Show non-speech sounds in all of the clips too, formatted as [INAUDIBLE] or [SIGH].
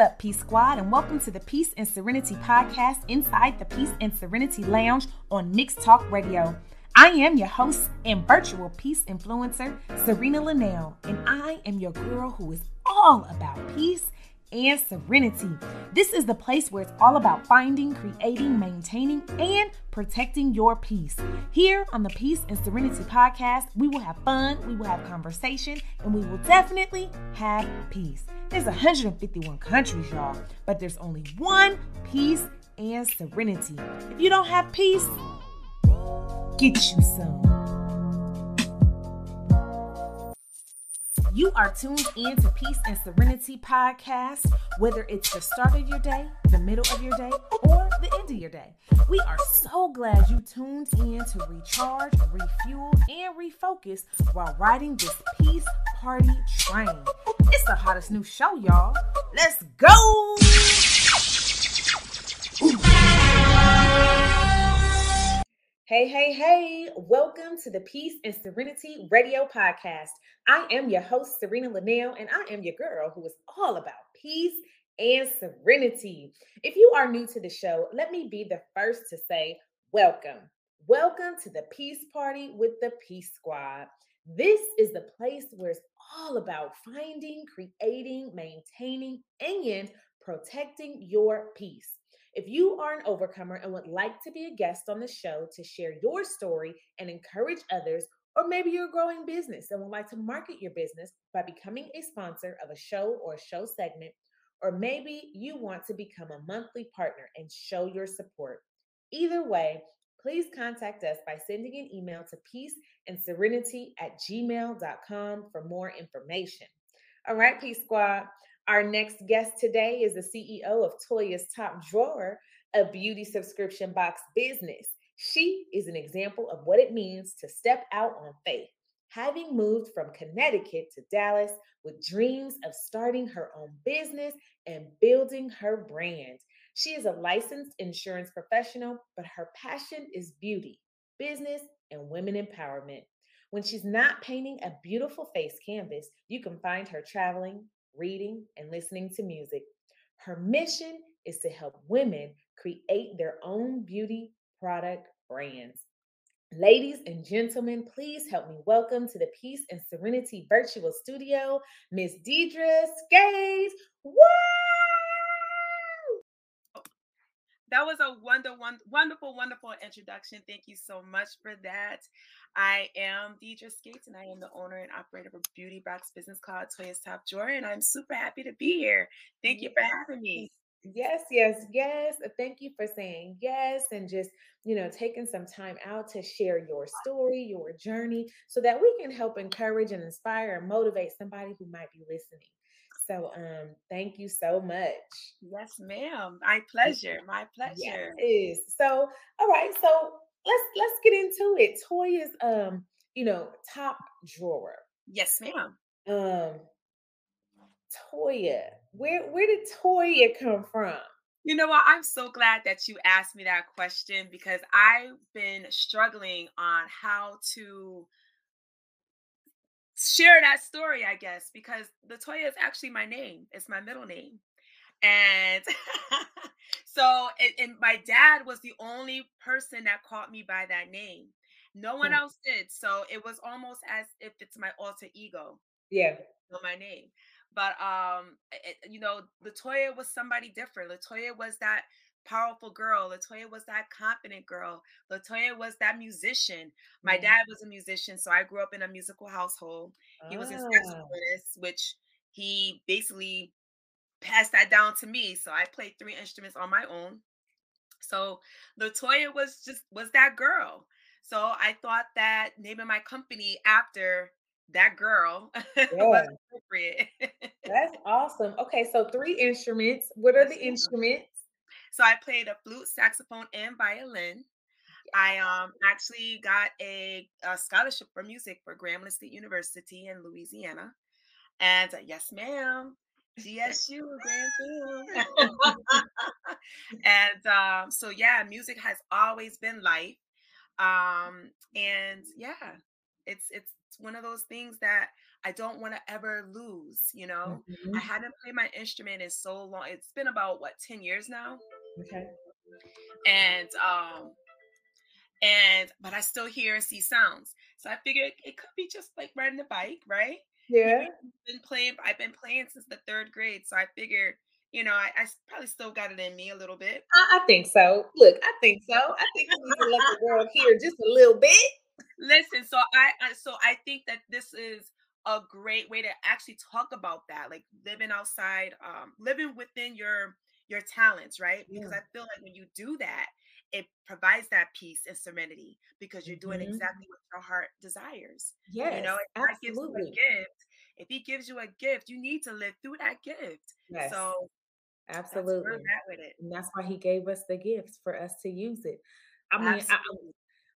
up, Peace Squad, and welcome to the Peace and Serenity podcast inside the Peace and Serenity Lounge on Mixed Talk Radio. I am your host and virtual peace influencer, Czarina Lynell, and I am your girl who is all about peace and serenity. This is the place where it's all about finding, creating, maintaining, and protecting your peace. Here on the Peace and Serenity podcast, we will have fun, we will have conversation, and we will definitely have peace. There's 151 countries, y'all, but there's only one peace and serenity. If you don't have peace, get you some. You are tuned in to Peace and Serenity podcast, whether it's the start of your day, the middle of your day, or the end of your day. We are so glad you tuned in to recharge, refuel, and refocus while riding this peace party train. It's the hottest new show, y'all. Let's go! Hey, hey, hey, welcome to the Peace and Serenity Radio Podcast. I am your host, Czarina Lynell, and I am your girl who is all about peace and serenity. If you are new to the show, let me be the first to say welcome. Welcome to the Peace Party with the Peace Squad. This is the place where it's all about finding, creating, maintaining, and protecting your peace. If you are an overcomer and would like to be a guest on the show to share your story and encourage others, or maybe you're a growing business and would like to market your business by becoming a sponsor of a show or a show segment, or maybe you want to become a monthly partner and show your support. Either way, please contact us by sending an email to peace and serenity at gmail.com for more information. All right, Peace Squad. Our next guest today is the CEO of Toya's Top Drawer, a beauty subscription box business. She is an example of what it means to step out on faith, having moved from Connecticut to Dallas with dreams of starting her own business and building her brand. She is a licensed insurance professional, but her passion is beauty, business, and women empowerment. When she's not painting a beautiful face canvas, you can find her traveling, reading, and listening to music. Her mission is to help women create their own beauty product brands. Ladies and gentlemen, please help me welcome to the Peace and Serenity Virtual Studio, Miss Deidre Scates. Woo! That was a wonder, one, wonderful, wonderful introduction. Thank you so much for that. I am Deidre Scates, and I am the owner and operator of beauty box business called Toya's Top Drawer, and I'm super happy to be here. Thank you for having me. Yes, yes, yes. Uh, thank you for saying yes and just, you know, taking some time out to share your story, your journey, so that we can help encourage and inspire and motivate somebody who might be listening. So um thank you so much. Yes, ma'am. My pleasure. My pleasure. Yes. So all right, so let's let's get into it. Toya's um, you know, top drawer. Yes, ma'am. Um Toya. Where where did Toya come from? You know what? I'm so glad that you asked me that question because I've been struggling on how to share that story, I guess, because Latoya is actually my name. It's my middle name. And [LAUGHS] so, and, and my dad was the only person that called me by that name. No one Mm. else did. So it was almost as if it's my alter ego Yeah. my name. But um, it, you know, Latoya was somebody different. Latoya was that powerful girl. Latoya was that confident girl. Latoya was that musician. My Yeah. dad was a musician, so I grew up in a musical household. He was a Ah, saxophonist, which he basically passed that down to me. So I played three instruments on my own. So Latoya was just was that girl. So I thought that naming my company after that girl [LAUGHS] yeah. was appropriate. [LAUGHS] That's awesome. Okay, so three instruments. What are the instruments? So I played a flute, saxophone, and violin. I um actually got a, a scholarship for music for Grambling State University in Louisiana. And uh, yes, ma'am. GSU, Grambling. [LAUGHS] [LAUGHS] and um, so yeah, music has always been life. Um, and yeah, it's it's one of those things that I don't want to ever lose, you know. I Mhm, haven't played my instrument in so long. It's been about what 10 years now. Okay. And um and but I still hear and see sounds. So I figured it could be just like riding a bike, right? Yeah. Been playing, I've been playing since the third grade. So I figured, you know, I probably still got it in me a little bit. I, I think so. Look, I think so. I think we need to let the world hear just a little bit. Listen, so I, I so I think that this is a great way to actually talk about that, like living outside, um, living within your your talents, right? Because I feel like when you do that, it provides that peace and serenity because you're doing Mhm. exactly what your heart desires. You Yes, know, if God gives you a absolutely. gift, if He gives you a gift, you need to live through that gift. Yes, So absolutely. It. And that's why he gave us the gifts for us to use it. I mean, I,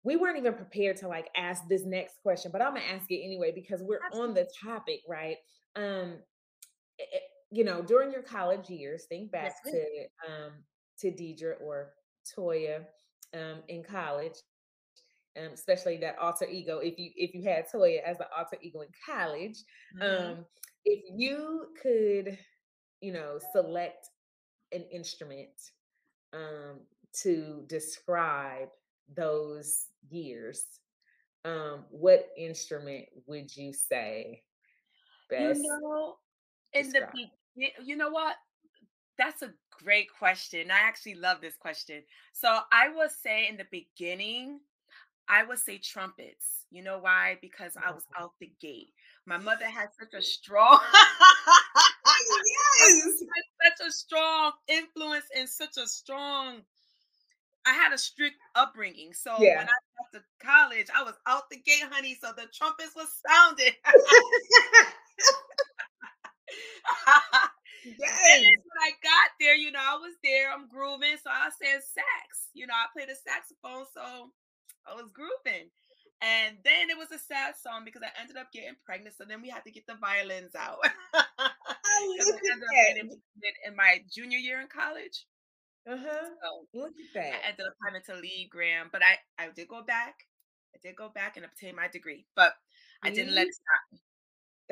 we weren't even prepared to like ask this next question, but I'm gonna ask it anyway because we're on the topic, right? Um, eh, you know, during your college years, think back ma'am. to um to Deidre or Toya um in college, um, especially that alter ego. If you if you had Toya as the alter ego in college, Mhm. um, if you could, you know, select an instrument um to describe those years, um, what instrument would you say You best know, in the describe? be- you know what? That's a great question. I actually love this question. So I will say in the beginning, I would say trumpets. You know why? Because I was oh. out the gate. My mother had such a strong [LAUGHS] Yes. such a strong influence and such a strong I had a strict upbringing. So when I got to college, I was out the gate, honey. So the trumpets were sounding. [LAUGHS] [LAUGHS] [LAUGHS] Yes. when I got there, you know, I was there, I'm grooving. So I said sax. You know, I played the saxophone, so I was grooving. And then it was a sad song because I ended up getting pregnant. So then we had to get the violins out. Oh, [LAUGHS] I ended up getting in my junior year in college. Uh-huh. So Look at I that. ended up having to leave Graham. But I, I did go back. I did go back and obtain my degree. But I didn't let it stop me.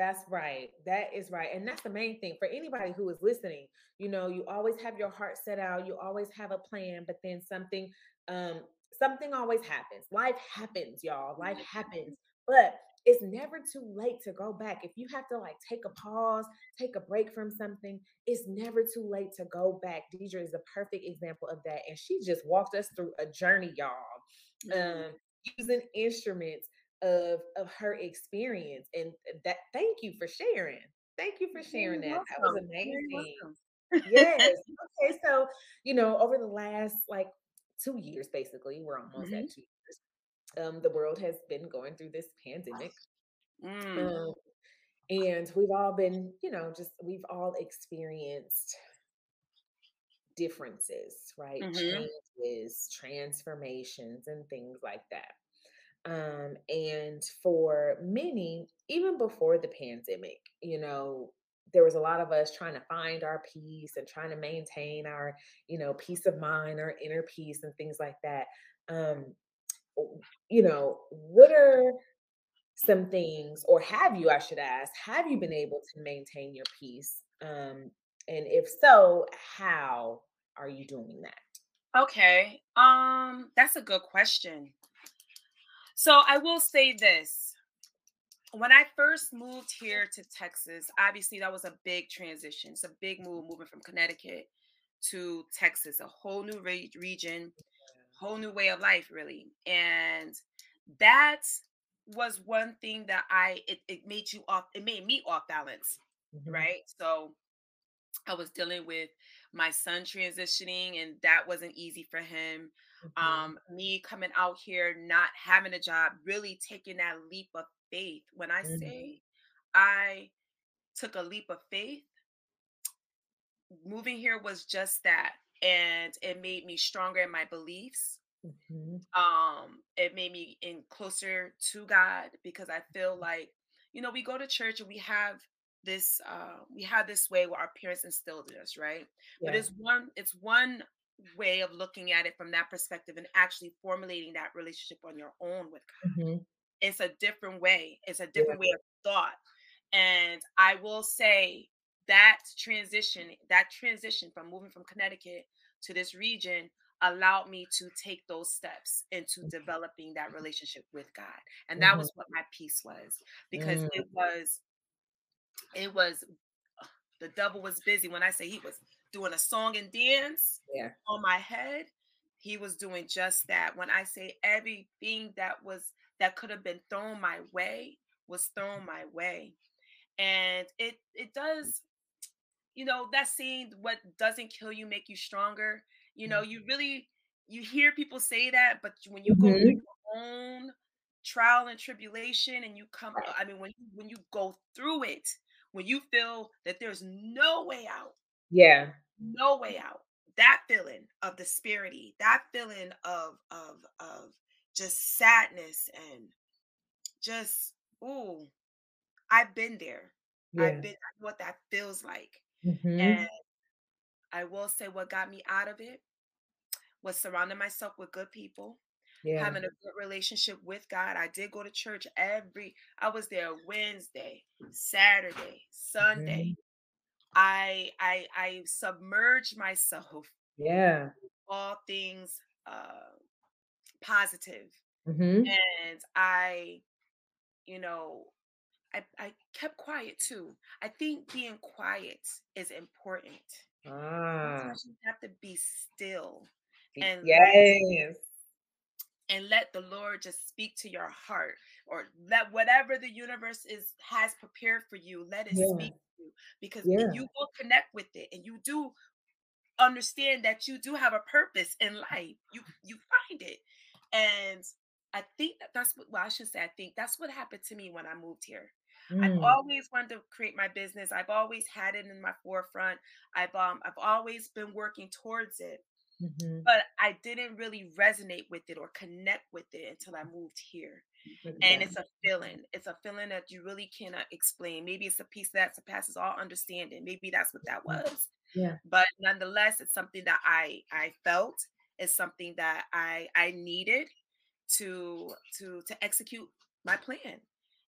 That's right. That is right. And that's the main thing for anybody who is listening. You know, you always have your heart set out, you always have a plan, but then something um something always happens. Life happens, y'all. Life happens. But it's never too late to go back. If you have to like take a pause, take a break from something, it's never too late to go back. Deidre is a perfect example of that. And she just walked us through a journey, y'all. Mhm. Um, using instruments of of her experience and that thank you for sharing. Thank you for sharing that. That was amazing. yes. [LAUGHS] Okay so you know over the last like two years basically we're almost Mhm. at two years um the world has been going through this pandemic. Mm. um and we've all been you know just we've all experienced differences right? Mhm. changes transformations and things like that um and for many even before the pandemic you know there was a lot of us trying to find our peace and trying to maintain our you know peace of mind our inner peace and things like that um you know what are some things or have you i should ask have you been able to maintain your peace um and if so how are you doing that Okay. Um, that's a good question. So I will say this. When I first moved here to Texas, obviously that was a big transition. It's a big move moving from Connecticut to Texas, a whole new re- region, whole new way of life, really. And that was one thing that I it, it made you off it made me off balance, Mhm. right? So I was dealing with my son transitioning and that wasn't easy for him. Mhm. Um me coming out here not having a job, really taking that leap of faith. When I Mm. say I took a leap of faith, moving here was just that and it made me stronger in my beliefs Mhm. um it made me in closer to god because i feel like you know we go to church and we have this uh we have this way where our parents instilled in us right but it's one it's one way of looking at it from that perspective and actually formulating that relationship on your own with god Mhm. it's a different way it's a Yeah. different way of thought and i will say that transition that transition from moving from connecticut to this region allowed me to take those steps into developing that relationship with god and that Mhm. was what my peace was because Mm. it was it was the devil was busy when i say he was doing a song and dance Yeah. on my head he was doing just that. When i say everything that was that could have been thrown my way was thrown my way. And it it does you know that saying what doesn't kill you make you stronger you know you really you hear people say that but when you go through Mhm. your own trial and tribulation and you come i mean when you when you go through it when you feel that there's no way out Yeah. no way out that feeling of disparity that feeling of of of just sadness and just ooh i've been there Yeah. i've been what that feels like Mhm. and i will say what got me out of it was surrounding myself with good people Yeah. having a good relationship with god i did go to church every i was there wednesday saturday sunday Mhm. I i i submerged myself Yeah. all things uh positive Mhm. and i you know I, I kept quiet too. I think being quiet is important. Ah. Sometimes you have to be still and let Yes. and let the Lord just speak to your heart or let whatever the universe is has prepared for you, let it Yeah. speak to you because Yeah. you will connect with it and you do understand that you do have a purpose in life. You you find it. And I think that that's what well, I should say I think that's what happened to me when I moved here. I've Mm. always wanted to create my business. I've always had it in my forefront. I've um I've always been working towards it, Mhm. but I didn't really resonate with it or connect with it until I moved here. And it's a feeling. It's a feeling that you really cannot explain. Maybe it's a piece that surpasses all understanding. Maybe that's what that Mm. was. Yeah. But nonetheless, it's something that I I felt. It's something that I I needed to to to execute my plan.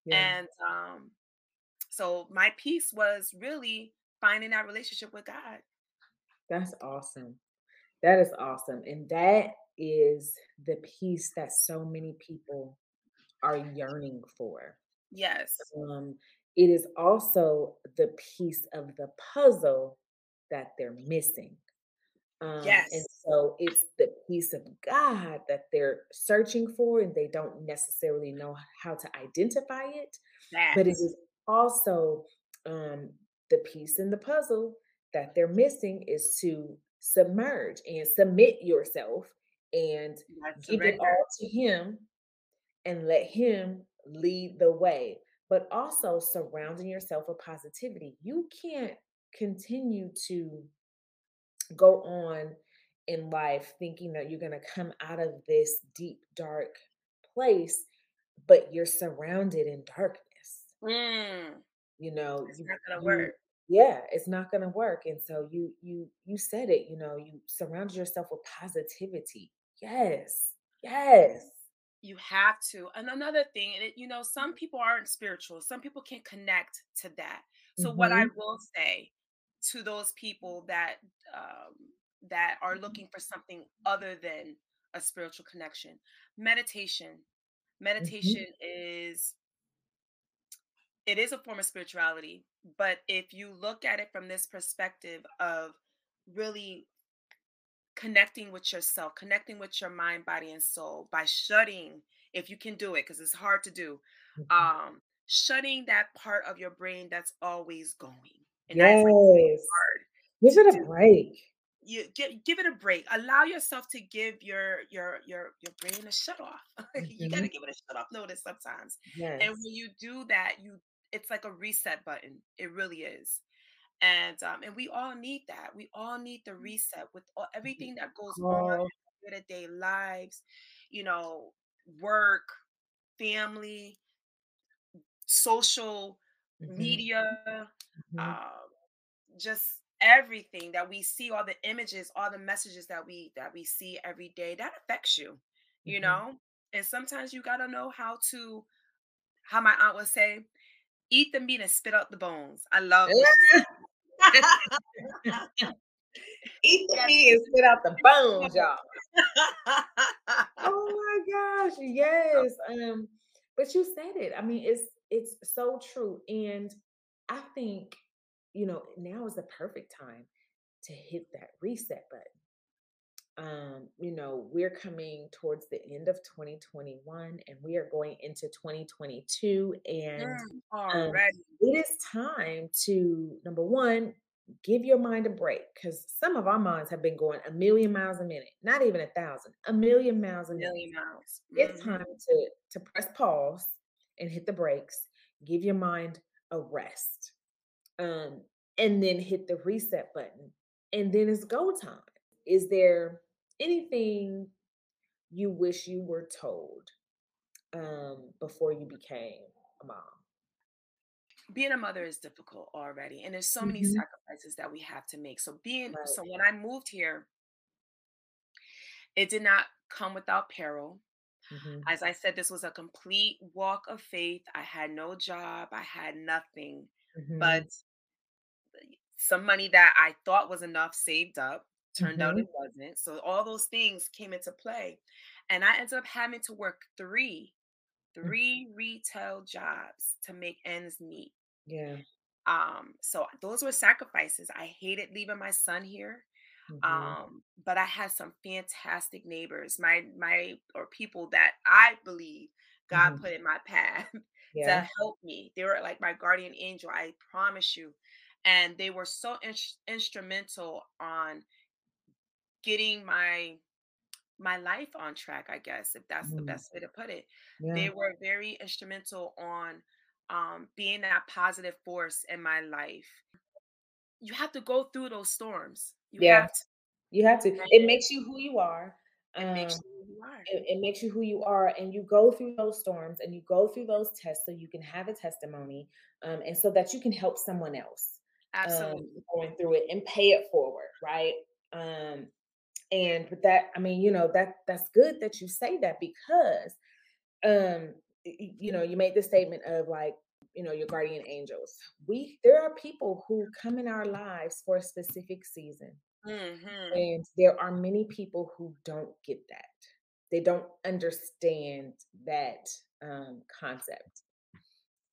Yeah. And um so my piece was really finding that relationship with God. That's awesome. That is awesome. And that is the piece that so many people are yearning for. Yes. Um, it is also the piece of the puzzle that they're missing. Um, and so it's the piece of God that they're searching for, and they don't necessarily know how to identify it. Yes. But it is also um, the piece in the puzzle that they're missing is to submerge and submit yourself and That's give it all to Him and let Him lead the way. But also surrounding yourself with positivity. You can't continue to go on in life thinking that you're going to come out of this deep, dark place, but you're surrounded in darkness. Mm, You know, it's you, not gonna you, work. yeah, it's not going to work. And so you, you, you said it. You know, you surround yourself with positivity. Yes, yes. You have to. And another thing, and it, you know, some people aren't spiritual. Some people can connect to that. So what I hmm will say to those people that um, that are looking for something other than a spiritual connection, meditation. Meditation is it is a form of spirituality, but if you look at it from this perspective of really connecting with yourself, connecting with your mind, body, and soul by shutting, if you can do it, because it's hard to do, Mhm. um, shutting that part of your brain that's always going. And yes. like hard. Give it a do. break. You give give it a break. Allow yourself to give your your your your brain a shut off. [LAUGHS] you gotta Mhm. give it a shut off notice sometimes. Yes. And when you do that, you it's like a reset button. It really is. And um, and we all need that. We all need the reset with all, everything that goes on in day to day lives, you know, work, family, social Mhm. media, Mhm. um, just everything that we see, all the images, all the messages that we that we see every day, that affects you, you Mhm. know. And sometimes you gotta know how to, how my aunt would say, eat the meat and spit out the bones. I love said. [LAUGHS] Eat the meat and spit out the bones, y'all. oh, my gosh, yes. Um, but you said it. I mean, it's it's so true. And I think, you know, now is the perfect time to hit that reset button. Um, you know, we're coming towards the end of 2021 and we are going into 2022. And Mm, um, it is time to number one give your mind a break because some of our minds have been going a million miles a minute not even a thousand a million miles a minute Million miles. it's Mhm. time to to press pause and hit the brakes give your mind a rest um and then hit the reset button and then it's go time is there anything you wish you were told um before you became a mom being a mother is difficult already and there's so many Mhm. sacrifices that we have to make so being Right. so when i moved here it did not come without peril Mhm. as i said this was a complete walk of faith i had no job i had nothing Mhm. but some money that i thought was enough saved up turned out Mhm. it wasn't so all those things came into play and i ended up having to work three. Three retail jobs to make ends meet. Yeah. Um so those were sacrifices. I hated leaving my son here Mhm. um but i had some fantastic neighbors my my or people that i believe god Mhm. put in my path [LAUGHS] yeah. to help me. They were like my guardian angel i promise you and they were so ins- instrumental on getting my my life on track i guess if that's the Mm. best way to put it yeah they were very instrumental on um, being that positive force in my life. You have to go through those storms. You Yeah. have to. You have to. It makes you who you are. it makes Um, you who you are. it, it makes you who you are, and you go through those storms and you go through those tests so you can have a testimony, um, and so that you can help someone else um, Absolutely. going through it and pay it forward, right? Um, and with that, I mean, you know that that's good that you say that because, um, you know, you made the statement of like, you know, your guardian angels. We there are people who come in our lives for a specific season. hmm And there are many people who don't get that. They don't understand that um, concept.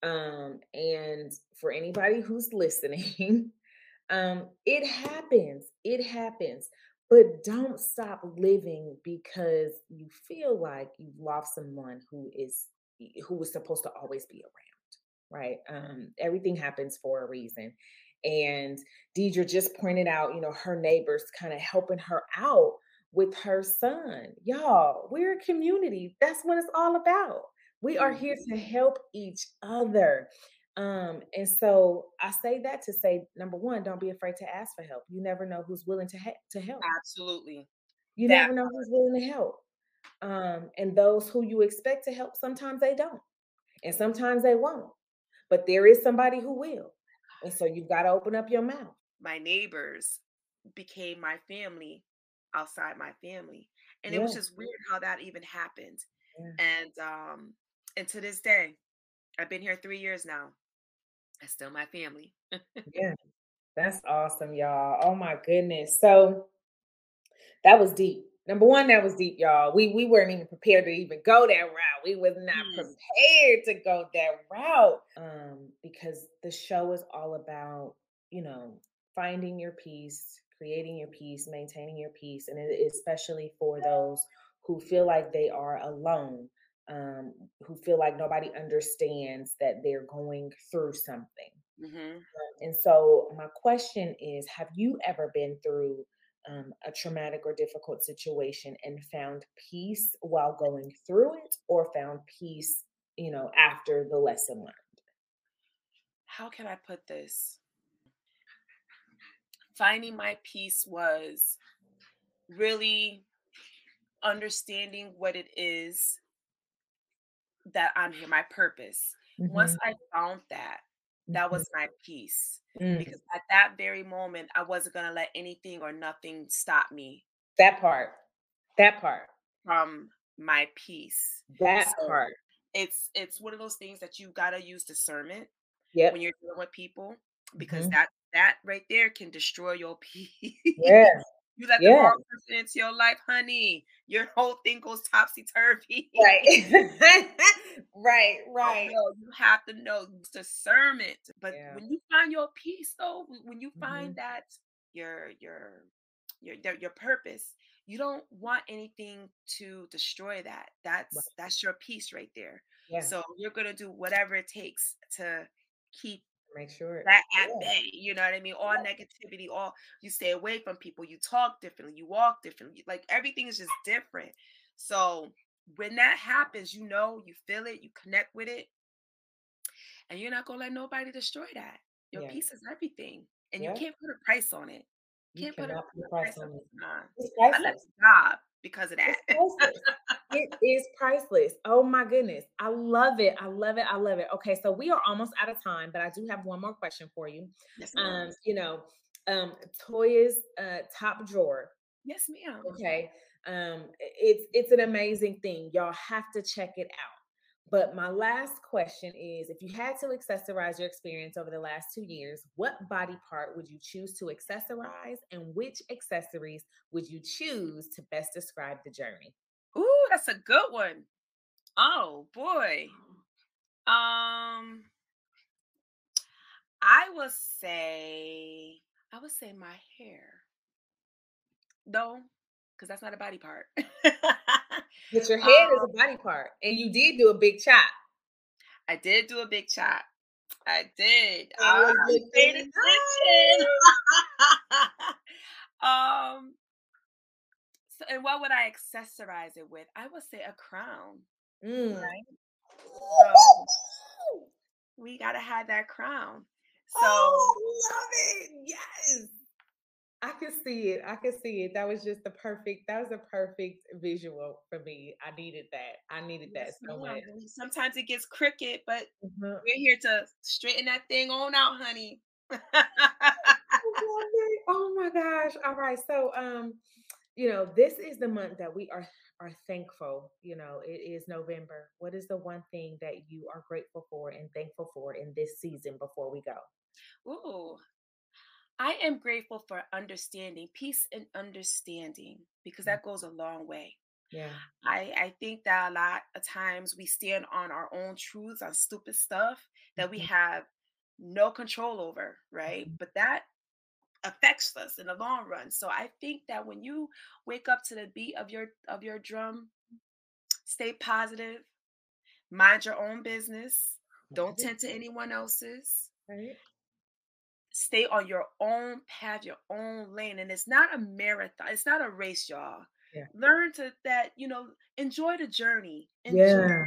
Um, and for anybody who's listening, [LAUGHS] um, it happens. It happens. But don't stop living because you feel like you've lost someone who is who was supposed to always be around, right? Um, everything happens for a reason. And Deidre just pointed out, you know, her neighbors kind of helping her out with her son. Y'all, we're a community. That's what it's all about. We are here to help each other. Um, and so I say that to say, number one, don't be afraid to ask for help. You never know who's willing to he- to help. Absolutely. You that never know who's willing to help. Um, and those who you expect to help, sometimes they don't, and sometimes they won't. But there is somebody who will, and so you've got to open up your mouth. My neighbors became my family outside my family. And it was just weird how that even happened. Yeah. And um and to this day, I've been here three years now. That's still my family. Yeah, that's awesome, y'all. Oh my goodness. So that was deep. Number one, that was deep, y'all. We we weren't even prepared to even go that route. We was not Mm. prepared to go that route. Um, because the show is all about, you know, finding your peace, creating your peace, maintaining your peace, and it, especially for those who feel like they are alone, um, who feel like nobody understands that they're going through something. Mhm. And so, my question is Have you ever been through um, a traumatic or difficult situation and found peace while going through it, or found peace, you know, after the lesson learned? How can I put this? Finding my peace was really understanding what it is that I'm here, my purpose. Once Mhm, I found that, that mhm, was my peace. mm. Because at that very moment, I wasn't going to let anything or nothing stop me That part, that part, from my peace. that So part. it's it's one of those things that you got to use discernment Yep. when you're dealing with people because mhm, that that right there can destroy your [LAUGHS] peace. Yeah, you let the yeah. wrong person into your life, honey. Your whole thing goes topsy turvy. Right. [LAUGHS] [LAUGHS] right, right. no, you have to know discernment. But Yeah. when you find your peace, though, when you Mhm. find that your your your your, purpose, you don't want anything to destroy that. Right. That's that's your peace right there. Yeah. So you're gonna do whatever it takes to keep Make sure. that at Yeah. bay. You know what I mean? All Yeah. negativity, all you stay away from people, you talk differently, you walk differently. Like everything is just different. So when that happens, you know, you feel it, you connect with it, and you're not gonna let nobody destroy that. Your Yeah. peace is everything, and you can't put a price on it. You Can't put a, put a price price on on it. It's I priceless. left the job because of that. [LAUGHS] It is priceless. Oh my goodness. I love it. I love it. I love it. Okay, so we are almost out of time, but I do have one more question for you. yes, ma'am. Um, you know, um Toya's uh top drawer. Yes, ma'am. Okay. Um, it's it's an amazing thing. Y'all have to check it out. But my last question is if you had to accessorize your experience over the last two years, what body part would you choose to accessorize and which accessories would you choose to best describe the journey? Ooh, that's a good one. Oh boy. Um, I would say I would say my hair. No, because that's not a body part. But your [LAUGHS] head is um, a body part, and you did do a big chop. I did do a big chop. I did. Ah, was you paid attention. um, so and what would I accessorize it with? I would say a crown, Mm. right? So we gotta have that crown. So Oh, love it. Yes. I can see it. I can see it. That was just the perfect, that was a perfect visual for me. I needed that. I needed that so much. Sometimes it gets crooked, but Mhm. we're here to straighten that thing on out, honey. It. Oh my gosh. All right. So um, you know, this is the month that we are are thankful. You know, it is November. What is the one thing that you are grateful for and thankful for in this season before we go? Ooh, I am grateful for understanding, peace and understanding, because Mm. that goes a long way. Yeah. I, I think that a lot of times we stand on our own truths on stupid stuff that we Mhm. have no control over, right? Mhm. But that affects us in the long run. So I think that when you wake up to the beat of your of your drum, stay positive, mind your own business, don't tend to anyone else's. Right. Stay on your own path, your own lane. And it's not a marathon, it's not a race, y'all. Yeah. Learn to that, you know, enjoy the journey. Enjoy Yeah.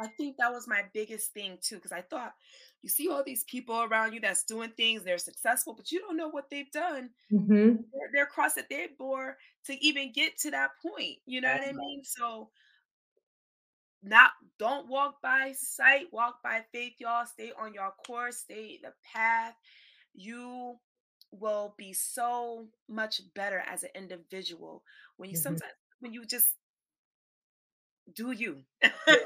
I think that was my biggest thing too, because I thought you see all these people around you that's doing things, they're successful, but you don't know what they've done. hmm They're, they're cross that they bore to even get to that point. You know what That's I right. mean? So not don't walk by sight, walk by faith, y'all. Stay on your course, stay the path. You will be so much better as an individual when you hmm sometimes when you just do you. Yeah.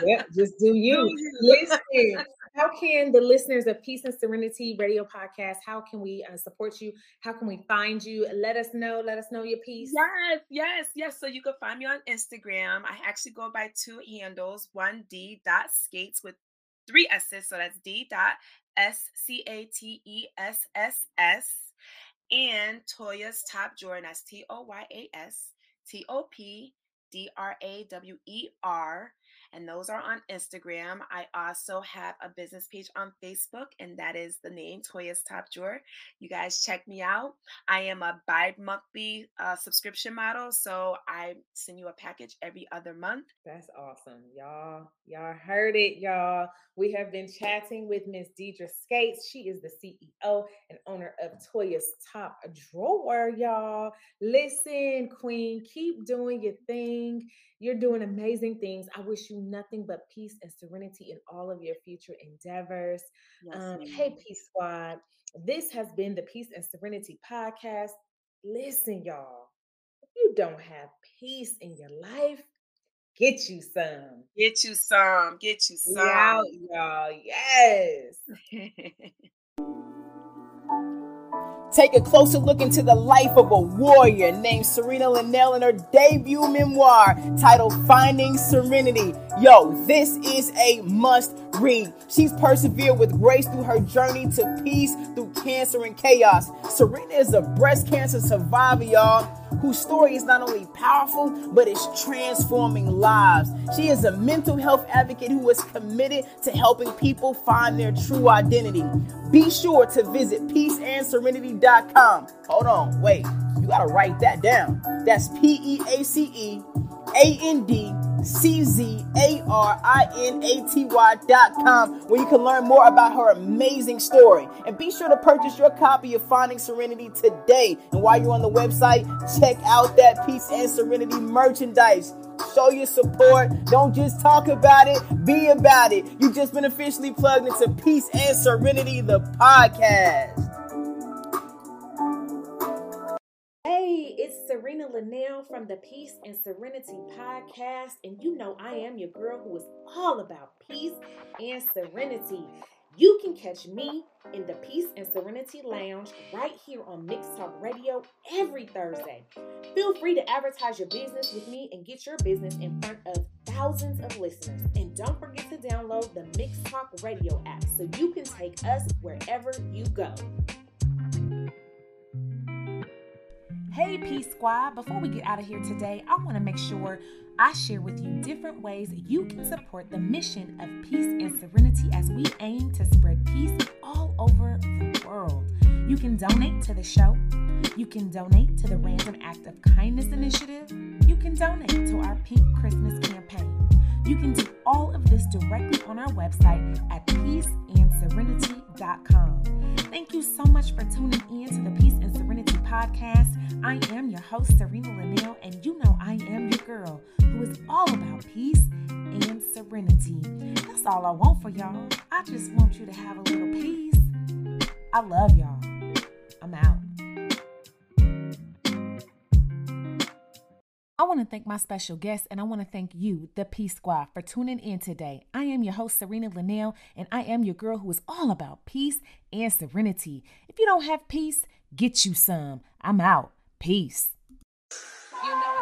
Yeah. [LAUGHS] Just do do you. you. Listen. How can the listeners of Peace and Serenity Radio Podcast? How can we uh, support you? How can we find you? Let us know. Let us know your piece. Yes, yes, yes. So you can find me on Instagram. I actually go by two handles. One D dot scates with three S's. So that's D dot S C A T E S S S. and Toya's Top Drawer. that's T O Y A S T O P D R A W E R and those are on Instagram. I also have a business page on Facebook, and that is the name Toya's Top Drawer. You guys check me out. I am a bi monthly uh, subscription model, so I send you a package every other month. That's awesome, y'all. Y'all heard it, y'all. We have been chatting with Miss Deidre Scates. She is the CEO and owner of Toya's Top Drawer, y'all. Listen, Queen, keep doing your thing. You're doing amazing things. I wish you nothing but peace and serenity in all of your future endeavors. Yes, um, hey, Peace Squad. This has been the Peace and Serenity podcast. Listen, y'all, if you don't have peace in your life, get you some. Get you some. Get you some. Out, y'all. Yes. [LAUGHS] Take a closer look into the life of a warrior named Czarina Lynell in her debut memoir titled Finding Serenity. Yo, this is a must read. She's persevered with grace through her journey to peace through cancer and chaos. Czarina is a breast cancer survivor, y'all whose story is not only powerful, but is transforming lives. She is a mental health advocate who is committed to helping people find their true identity. Be sure to visit peaceandczarinaty.com. Hold on, wait, you gotta write that down. That's P E A C E A N D C Z A R I N A T Y dot com, where you can learn more about her amazing story. And be sure to purchase your copy of Finding Serenity today. And while you're on the website, check out that Peace and Serenity merchandise. Show your support. Don't just talk about it, be about it. You've just been officially plugged into Peace and Serenity, the podcast. Lynell from the Peace and Serenity podcast, and you know I am your girl who is all about peace and serenity. You can catch me in the Peace and Serenity Lounge right here on Mixed Talk Radio every Thursday. Feel free to advertise your business with me and get your business in front of thousands of listeners. And don't forget to download the Mixed Talk Radio app so you can take us wherever you go. Hey, Peace Squad. Before we get out of here today, I want to make sure I share with you different ways you can support the mission of peace and serenity as we aim to spread peace all over the world. You can donate to the show. You can donate to the Random Act of Kindness Initiative. You can donate to our Pink Christmas campaign. You can do all of this directly on our website at peaceandczarinaty.com. Thank you so much for tuning in to the Peace and Serenity podcast. I am your host, Czarina Lynell, and you know I am your girl who is all about peace and serenity. That's all I want for y'all. I just want you to have a little peace. I love y'all. I'm out. I want to thank my special guest and I want to thank you, the Peace Squad, for tuning in today. I am your host, Czarina Lynell, and I am your girl who is all about peace and serenity. If you don't have peace, get you some. I'm out. Peace. You know